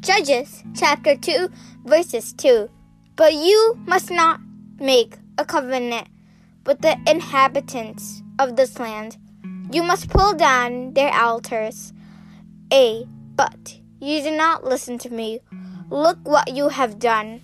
Judges chapter 2, verses 2. But you must not make a covenant with the inhabitants of this land. You must pull down their altars. A. But you do not listen to me. Look what you have done.